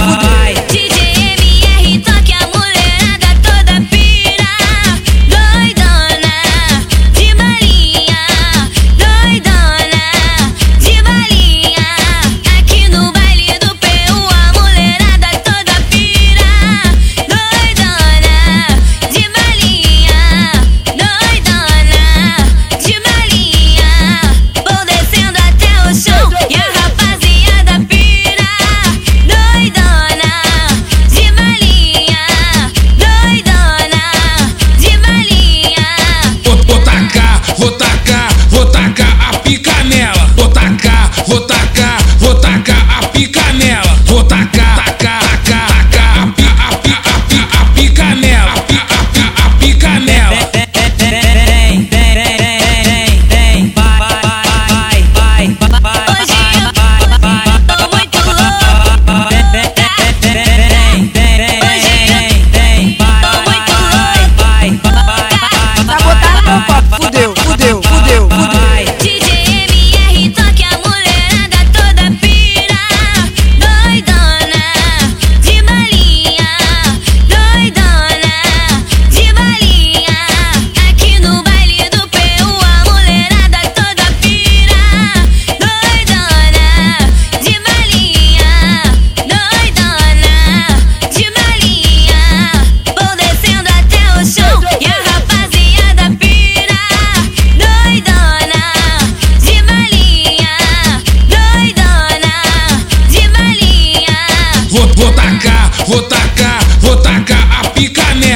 put e canela.